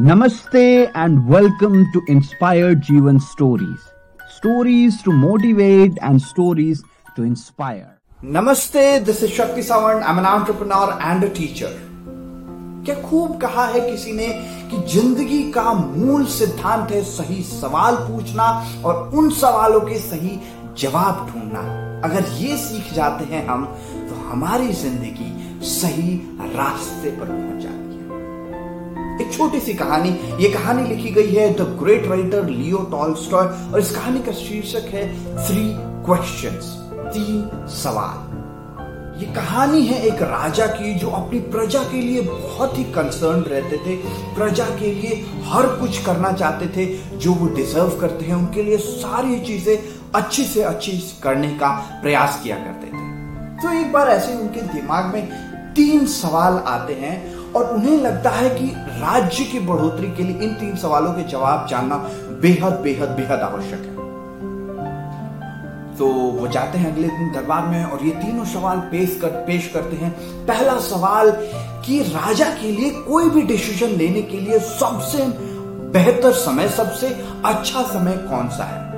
नमस्ते and welcome to inspire Jeevan stories stories to motivate and stories to inspire नमस्ते this is Shakti Sawan I am entrepreneur and a teacher क्या खूब कहा है किसी ने कि ज़िंदगी का मूल सिद्धांत है सही सवाल पूछना और उन सवालों के सही जवाब ढूंढना। अगर ये सीख जाते हैं हम तो हमारी ज़िंदगी सही रास्ते पर पहुँच जाती है। एक छोटी सी कहानी। ये कहानी लिखी गई है the great writer Leo Tolstoy और इस कहानी का शीर्षक है थ्री क्वेश्चंस, तीन सवाल। ये कहानी है एक राजा की जो अपनी प्रजा के लिए बहुत ही कंसर्न रहते थे। प्रजा के लिए हर कुछ करना चाहते थे, जो वो डिजर्व करते हैं, उनके लिए सारी चीज़ें अच्छी से अच्छी करने का प्रयास किया करते थे। तो एक बार ऐसे उनके दिमाग में तीन सवाल आते हैं और उन्हें लगता है कि राज्य की बढ़ोतरी के लिए इन तीन सवालों के जवाब जानना बेहद बेहद बेहद आवश्यक है। तो वो जाते हैं अगले दिन दरबार में और ये तीनों सवाल पेश कर, पेश करते हैं। पहला सवाल कि राजा के लिए कोई भी डिसीज़न लेने के लिए सबसे बेहतर समय, सबसे अच्छा समय कौन सा है?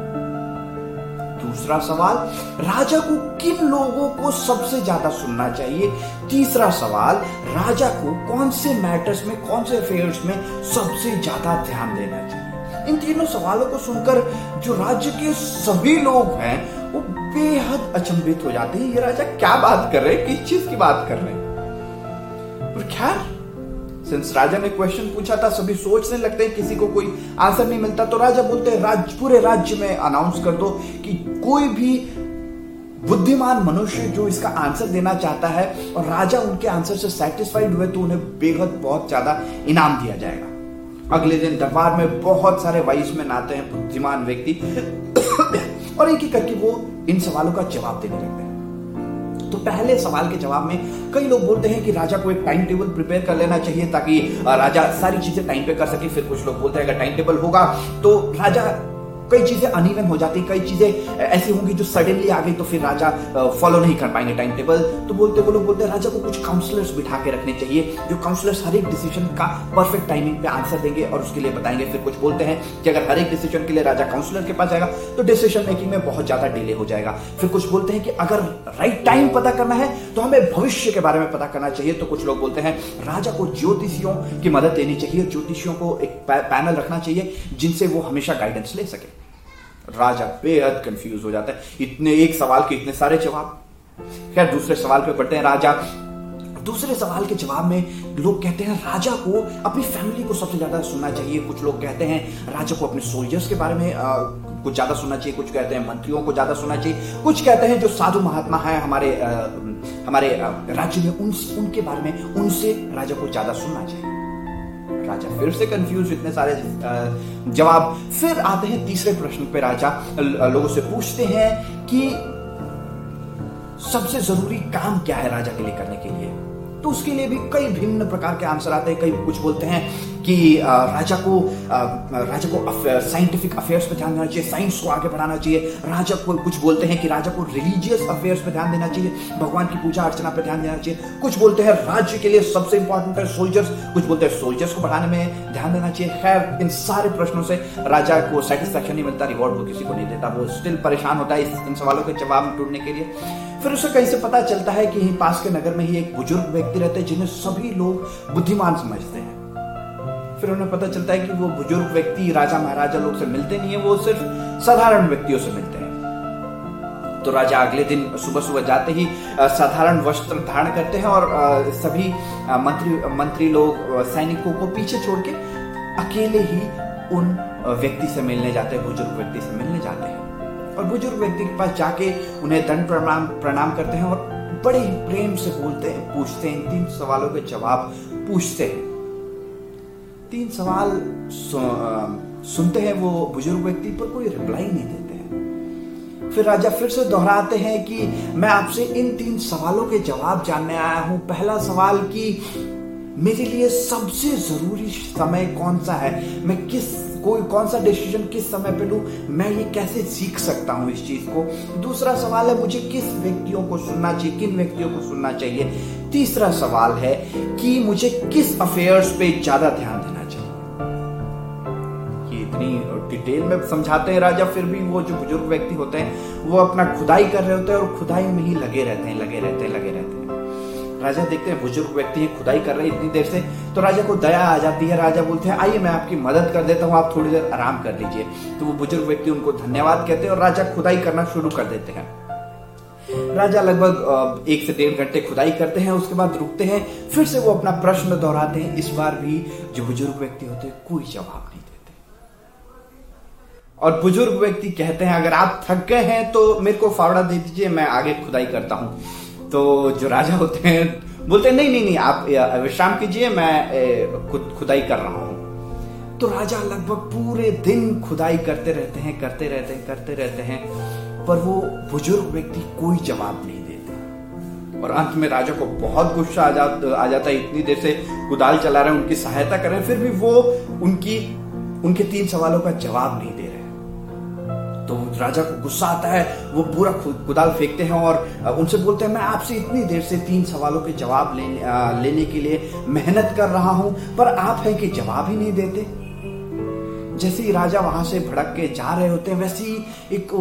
दूसरा सवाल, राजा को किन लोगों को सबसे ज़्यादा सुनना चाहिए? तीसरा सवाल, राजा को कौन से मैटर्स में, कौन से अफेयर्स में सबसे ज़्यादा ध्यान देना चाहिए? इन तीनों सवालों को सुनकर जो राज्य के सभी लोग हैं, वो बेहद अचंभित हो जाते हैं, ये राजा क्या बात कर रहे हैं? किस चीज़ की बात कर रहे हैं? पर खैर सिंस राजा ने क्वेश्चन पूछा था, सभी सोचने लगते हैं, किसी को कोई आंसर नहीं मिलता। तो राजा बोलते हैं, राज, पूरे राज्य में अनाउंस कर दो कि कोई भी बुद्धिमान मनुष्य जो इसका आंसर देना चाहता है और राजा उनके आंसर से सेटिस्फाइड हुए तो उन्हें बेहद बहुत ज़्यादा इनाम दिया जाएगा। अगले दिन दरबार में बहुत सारे वाइस में आते हैं, बुद्धिमान व्यक्ति। और एक ही करके वो इन सवालों का जवाब देने लगते हैं। तो पहले सवाल के जवाब में कई लोग बोलते हैं कि राजा को एक टाइम टेबल प्रिपेयर कर लेना चाहिए ताकि राजा सारी चीज़ें टाइम पे कर सके, फिर कुछ लोग बोलते हैं, अगर टाइम टेबल होगा तो राजा कई चीज़ें अनइवन हो जाती कई चीज़ें ऐसी होंगी जो सडनली आ गई तो फिर राजा फॉलो नहीं कर पाएँगे टाइम टेबल तो बोलते, वो लोग बोलते हैं, राजा को कुछ काउंसलर्स बिठा के रखने चाहिए, जो काउंसलर्स हर एक डिसीज़न का परफेक्ट टाइमिंग पे आंसर देंगे और उसके लिए बताएँगे। फिर कुछ बोलते हैं कि अगर हर एक डिसीज़न के लिए राजा काउंसलर के पास जाएगा तो डिसीज़न मेकिंग में बहुत ज़्यादा डिले हो जाएगा। फिर कुछ बोलते हैं कि अगर राइट टाइम पता करना है तो हमें भविष्य के बारे में पता करना चाहिए। तो कुछ लोग बोलते हैं, राजा को ज्योतिषियों की मदद लेनी चाहिए, ज्योतिषियों को एक पैनल रखना चाहिए, जिनसे वो हमेशा गाइडेंस ले सके। राजा बेहद कंफ्यूज हो जाता है। इतने एक सवाल के इतने सारे जवाब। खैर दूसरे सवाल पे बढ़ते हैं राजा। दूसरे सवाल के जवाब में लोग कहते हैं राजा को अपनी फैमिली को सबसे ज़्यादा सुनना चाहिए। कुछ लोग कहते हैं राजा को अपने सोल्जर्स के बारे में आ, कुछ ज़्यादा सुनना चाहिए। कुछ कहते हैं मंत्रियों को ज़्यादा सुनना चाहिए। कुछ कहते हैं जो साधु महात्मा है हमारे आ, हमारे राज्य में उन उनके बारे में उनसे राजा को ज़्यादा सुनना चाहिए। राजा। फिर से कंफ्यूज इतने सारे जवाब। फिर आते हैं तीसरे प्रश्न पे राजा। लोगों से पूछते हैं कि सबसे ज़रूरी काम क्या है राजा के लिए करने के लिए? तो उसके लिए भी कई भिन्न प्रकार के आंसर आते हैं, कई कुछ बोलते हैं कि राजा को राजा को साइंटिफिक अफेयर्स पे ध्यान देना चाहिए साइंस को आगे बढ़ाना चाहिए। राजा को कुछ बोलते हैं कि राजा को रिलीजियस अफेयर्स पे ध्यान देना चाहिए, भगवान की पूजा अर्चना पे ध्यान देना चाहिए। कुछ बोलते हैं राज्य के लिए सबसे इंपॉर्टेंट है सोल्जर्स कुछ बोलते हैं सोल्जर्स को बढ़ाने में ध्यान देना चाहिए। खैर, इन सारे प्रश्नों से राजा को सेटिस्फेक्शन नहीं मिलता रिवॉर्ड वो किसी को नहीं देता, वो स्टिल परेशान होता है इन सवालों के जवाब ढूँढने के लिए। फिर उसे कहीं से पता चलता है कि पास के नगर में ही एक बुज़ुर्ग व्यक्ति रहते हैं, जिन्हें सभी लोग बुद्धिमान समझते हैं। फिर उन्हें पता चलता है कि वो बुज़ुर्ग व्यक्ति, राजा महाराजा लोग से मिलते नहीं है, वो सिर्फ़ साधारण व्यक्तियों से मिलते हैं। तो राजा अगले दिन सुबह सुबह जाते ही साधारण वस्त्र धारण करते हैं और सभी मंत्री मंत्री लोग सैनिकों को पीछे छोड़ के अकेले ही उन व्यक्ति से मिलने जाते हैं, बुज़ुर्ग व्यक्ति से मिलने जाते हैं। और बुज़ुर्ग व्यक्ति के पास जाके उन्हें दंड प्रणाम प्रणाम करते हैं और बड़े ही प्रेम से बोलते हैं पूछते हैं। तीन सवालों के जवाब पूछते हैं। तीन सवाल सु, सुनते हैं वो बुज़ुर्ग व्यक्ति पर कोई रिप्लाई नहीं देते हैं। फिर राजा फिर से दोहराते हैं कि मैं आपसे इन तीन सवालों के जवाब जानने आया हूँ। पहला सवाल कि मेरे लिए सबसे ज़रूरी समय कौन सा है? मैं किस कोई कौन सा डिसीज़न किस समय पे लू, मैं ये कैसे सीख सकता हूँ इस चीज़ को? दूसरा सवाल है, मुझे किस व्यक्तियों को सुनना चाहिए, किन व्यक्तियों को सुनना चाहिए? तीसरा सवाल है कि मुझे किस अफेयर्स पे ज़्यादा ध्यान देना हालाँकि इतनी डिटेल में समझाते हैं राजा, फिर भी वो जो बुज़ुर्ग व्यक्ति होते हैं, वो अपना खुदाई कर रहे होते हैं और खुदाई में ही लगे रहते हैं, लगे रहते हैं, लगे रहते हैं। राजा देखते हैं, बुज़ुर्ग व्यक्ति है, खुदाई कर रहे हैं इतनी देर से तो राजा को दया आ जाती है। राजा बोलते हैं, आइए, मैं आपकी मदद कर देता हूँ, आप थोड़ी देर आराम कर लीजिए। तो वो बुज़ुर्ग व्यक्ति उनको धन्यवाद कहते हैं और राजा खुदाई करना शुरू कर देते हैं। राजा लगभग एक से डेढ़ घंटे खुदाई करते हैं, उसके बाद रुकते हैं, फिर से वो अपना प्रश्न दोहराते हैं। इस बार भी जो बुज़ुर्ग व्यक्ति होते हैं, कोई जवाब नहीं देते। और बुज़ुर्ग व्यक्ति कहते हैं, अगर आप थक गए हैं तो मेरे को फावड़ा दे दीजिए, मैं आगे खुदाई करता हूँ। तो जो राजा होते हैं बोलते हैं नहीं नहीं नहीं आप विश्राम कीजिए मैं खुद खुदाई कर रहा हूँ. तो राजा लगभग पूरे दिन खुदाई करते रहते हैं करते रहते हैं करते रहते हैं पर वो बुज़ुर्ग व्यक्ति कोई जवाब नहीं देते। और अंत में राजा को बहुत गुस्सा आ, जा, आ जाता है इतनी देर से कुदाल चला रहे हैं उनकी सहायता कर रहे हैं फिर भी वो उनकी उनके तीन सवालों का जवाब नहीं दे तो राजा को गुस्सा आता है वो पूरा कुदाल फेंकते हैं और उनसे बोलते हैं मैं आपसे इतनी देर से तीन सवालों के जवाब लेने लेने के लिए मेहनत कर रहा हूँ पर आप हैं कि जवाब ही नहीं देते? जैसे ही राजा वहाँ से भड़क के जा रहे होते हैं वैसे ही एक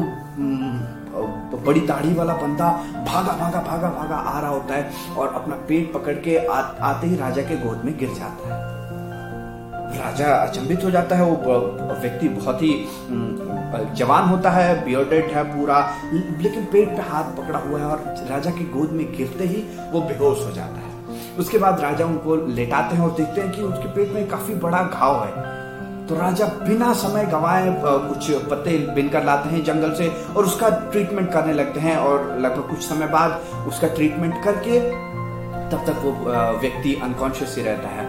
बड़ी दाढ़ी वाला बंदा भागा भागा भागा भागा आ रहा होता है और अपना पेट पकड़ के आ, आते ही राजा के गोद में गिर जाता है। राजा अचंभित हो जाता है वो व्यक्ति बहुत ही जवान होता है बियर्डेड है पूरा, लेकिन पेट पे हाथ पकड़ा हुआ है और राजा की गोद में गिरते ही वो बेहोश हो जाता है। उसके बाद राजा उनको लेटाते हैं और देखते हैं कि उसके पेट में काफ़ी बड़ा घाव है। तो राजा बिना समय गंवाए कुछ पत्ते बिन कर लाते हैं जंगल से और उसका ट्रीटमेंट करने लगते हैं और लगभग कुछ समय बाद उसका ट्रीटमेंट करके तब तक वो व्यक्ति अनकॉन्शियस ही रहता है।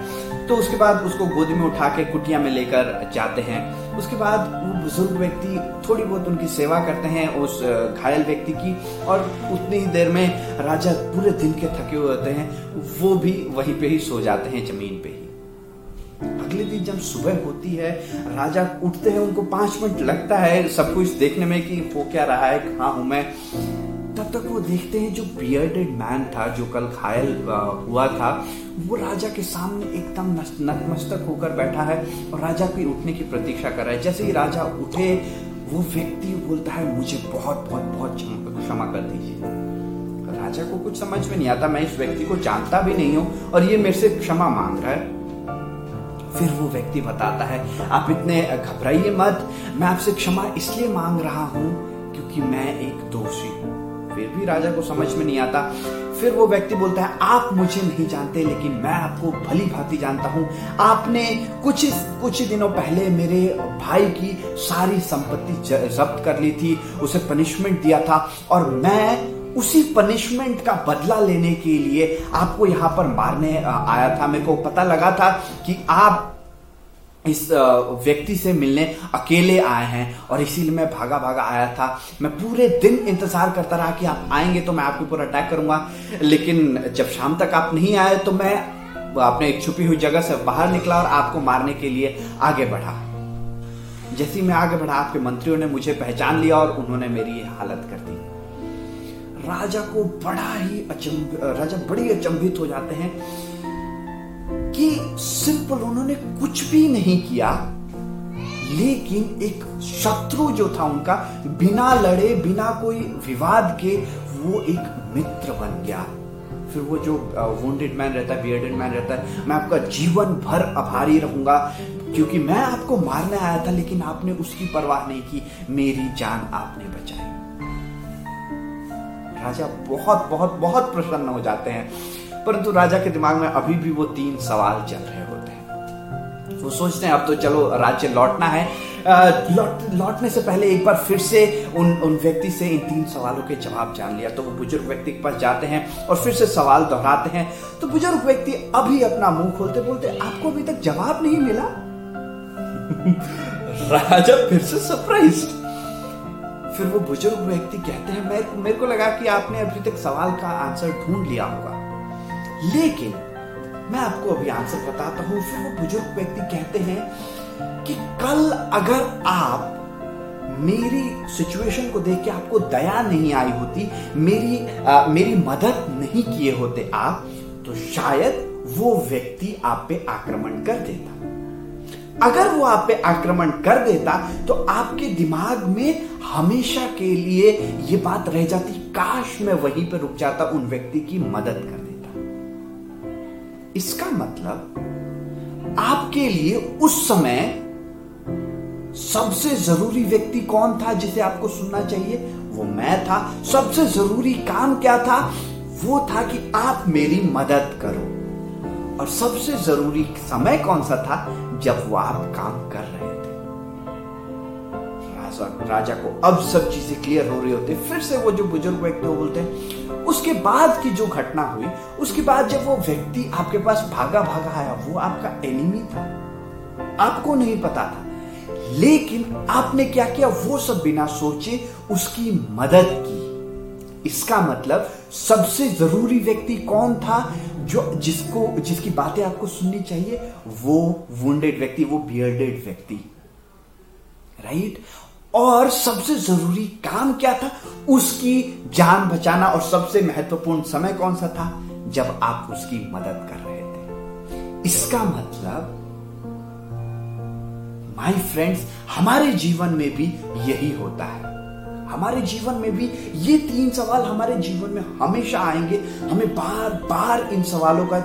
तो उसके बाद उसको गोदी में उठा के कुटिया में लेकर जाते हैं। उसके बाद वो बुज़ुर्ग व्यक्ति थोड़ी बहुत उनकी सेवा करते हैं उस घायल व्यक्ति की और उतनी ही देर में राजा पूरे दिन के थके हुए होते हैं। वो भी वहीं पे ही सो जाते हैं, ज़मीन पे ही। अगले दिन जब सुबह होती है, राजा उठते हैं, उनको पाँच मिनट लगता है सब कुछ देखने में कि वो क्या रहा है, कहा हूँ मैं? तब तक वो देखते हैं जो बियर्डेड मैन था, जो कल घायल हुआ था, वो राजा के सामने एकदम नतमस्तक होकर बैठा है और राजा की उठने की प्रतीक्षा कर रहा है। जैसे ही राजा उठे, वो व्यक्ति बोलता है, मुझे बहुत बहुत बहुत क्षमा कर दीजिए। राजा को कुछ समझ में नहीं आता, मैं इस व्यक्ति को जानता भी नहीं हूँ और ये मेरे से क्षमा मांग रहा है। फिर वो व्यक्ति बताता है, आप इतने घबराइए मत, मैं आपसे क्षमा इसलिए मांग रहा हूँ क्योंकि मैं एक दोषी फिर भी राजा को समझ में नहीं आता। फिर वो व्यक्ति बोलता है, आप मुझे नहीं जानते, लेकिन मैं आपको भली भांति जानता हूँ। आपने कुछ कुछ दिनों पहले मेरे भाई की सारी संपत्ति जब्त कर ली थी, उसे पनिशमेंट दिया था, और मैं उसी पनिशमेंट का बदला लेने के लिए आपको यहाँ पर मारने आया था। मेरे को पता लगा था कि आप इस व्यक्ति से मिलने अकेले आए हैं और इसीलिए मैं भागा भागा आया था। मैं पूरे दिन इंतज़ार करता रहा कि आप आएँगे तो मैं आपके ऊपर अटैक करूँगा। लेकिन जब शाम तक आप नहीं आए तो मैं अपने एक छुपी हुई जगह से बाहर निकला और आपको मारने के लिए आगे बढ़ा। जैसे मैं आगे बढ़ा, आपके मंत्रियों ने मुझे पहचान लिया और उन्होंने मेरी हालत कर दी। राजा को बड़ा ही अचंभ, राजा बड़ी अचंभित हो जाते हैं। सिंपल उन्होंने कुछ भी नहीं किया, लेकिन एक शत्रु जो था उनका, बिना लड़े, बिना कोई विवाद के, वो एक मित्र बन गया। फिर वो जो वोंडेड मैन रहता है मैन रहता है, मैं आपका जीवन भर आभारी रहूँगा, क्योंकि मैं आपको मारने आया था, लेकिन आपने उसकी परवाह नहीं की, मेरी जान आपने बचाई। राजा बहुत बहुत बहुत प्रसन्न हो जाते हैं। परंतु राजा के दिमाग में अभी भी वो तीन सवाल चल रहे होते हैं। वो सोचते हैं अब तो चलो राज्य लौटना है। लौट लौटने से पहले एक बार फिर से उन उन व्यक्ति से इन तीन सवालों के जवाब जान लिया। तो वो बुज़ुर्ग व्यक्ति के पास जाते हैं और फिर से सवाल दोहराते हैं। तो बुज़ुर्ग व्यक्ति अभी अपना मुँह खोलते बोलते आपको अभी तक जवाब नहीं मिला? राजा फिर से सरप्राइज़ फिर वो बुज़ुर्ग व्यक्ति कहते हैं मेरे, मेरे को लगा कि आपने अभी तक सवाल का आंसर ढूंढ लिया होगा। लेकिन मैं आपको अभी आंसर बताता हूँ। फिर वो बुज़ुर्ग व्यक्ति कहते हैं कि कल अगर आप मेरी सिचुएशन को देख के आपको दया नहीं आई होती मेरी आ, मेरी मदद नहीं किए होते आप तो शायद वो व्यक्ति आप पे आक्रमण कर देता। अगर वो आप पे आक्रमण कर देता तो आपके दिमाग में हमेशा के लिए ये बात रह जाती काश मैं वहीं पर रुक जाता उन व्यक्ति की मदद कर इसका मतलब आपके लिए उस समय सबसे ज़रूरी व्यक्ति कौन था जिसे आपको सुनना चाहिए? वो मैं था। सबसे ज़रूरी काम क्या था? वो था कि आप मेरी मदद करो। और सबसे ज़रूरी समय कौन सा था? जब वो आप काम कर रहे थे। राजा को अब सब चीज़ें क्लियर हो रही होती फिर से वो जो बुज़ुर्ग व्यक्ति बोलते हैं उसके बाद की जो घटना हुई, उसके बाद जब वो व्यक्ति आपके पास भागा भागा आया, वो आपका एनिमी था। आपको नहीं पता था। लेकिन आपने क्या किया? वो सब बिना सोचे उसकी मदद की। इसका मतलब सबसे ज़रूरी व्यक्ति कौन था जो जिसको, जिसकी बातें आपको सुननी चाहिए? वो वुंडेड व्यक्ति, वो बियर्डेड व्यक्ति। राइट और सबसे ज़रूरी काम क्या था? उसकी जान बचाना और सबसे महत्वपूर्ण समय कौन सा था? जब आप उसकी मदद कर रहे थे। इसका मतलब माय फ्रेंड्स हमारे जीवन में भी यही होता है। हमारे जीवन में भी ये तीन सवाल हमारे जीवन में हमेशा आएँगे। हमें बार बार इन सवालों का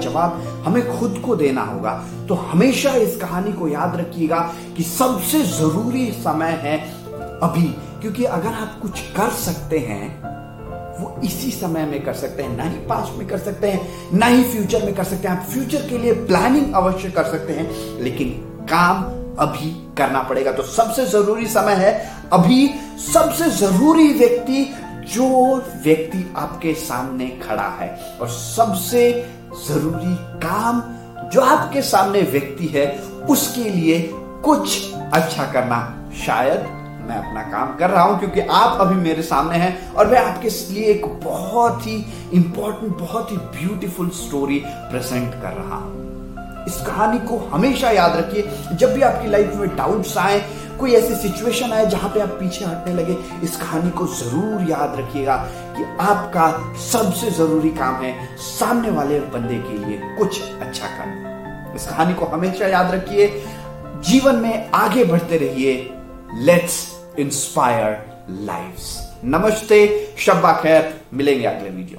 जवाब हमें खुद को देना होगा। तो हमेशा इस कहानी को याद रखिएगा कि सबसे ज़रूरी समय है अभी, क्योंकि अगर आप कुछ कर सकते हैं, वो इसी समय में कर सकते हैं। ना ही पास्ट में कर सकते हैं, ना ही फ्यूचर में कर सकते हैं। आप फ्यूचर के लिए प्लानिंग अवश्य कर सकते हैं, लेकिन काम अभी करना पड़ेगा। तो सबसे ज़रूरी समय है अभी सबसे ज़रूरी व्यक्ति, जो व्यक्ति आपके सामने खड़ा है, और सबसे ज़रूरी काम जो आपके सामने व्यक्ति है, उसके लिए कुछ अच्छा करना। शायद मैं अपना काम कर रहा हूँ, क्योंकि आप अभी मेरे सामने हैं, और मैं आपके लिए एक बहुत ही इंपॉर्टेंट बहुत ही ब्यूटीफुल स्टोरी प्रेजेंट कर रहा हूँ। इस कहानी को हमेशा याद रखिए। जब भी आपकी लाइफ में डाउट्स आए कोई ऐसी सिचुएशन आए जहाँ पे आप पीछे हटने लगे, इस कहानी को ज़रूर याद रखिएगा कि आपका सबसे ज़रूरी काम है सामने वाले बंदे के लिए कुछ अच्छा करना। इस कहानी को हमेशा याद रखिए, जीवन में आगे बढ़ते रहिए। लेट्स इंस्पायर लाइफ नमस्ते, शब्बा खैर, मिलेंगे अगले वीडियो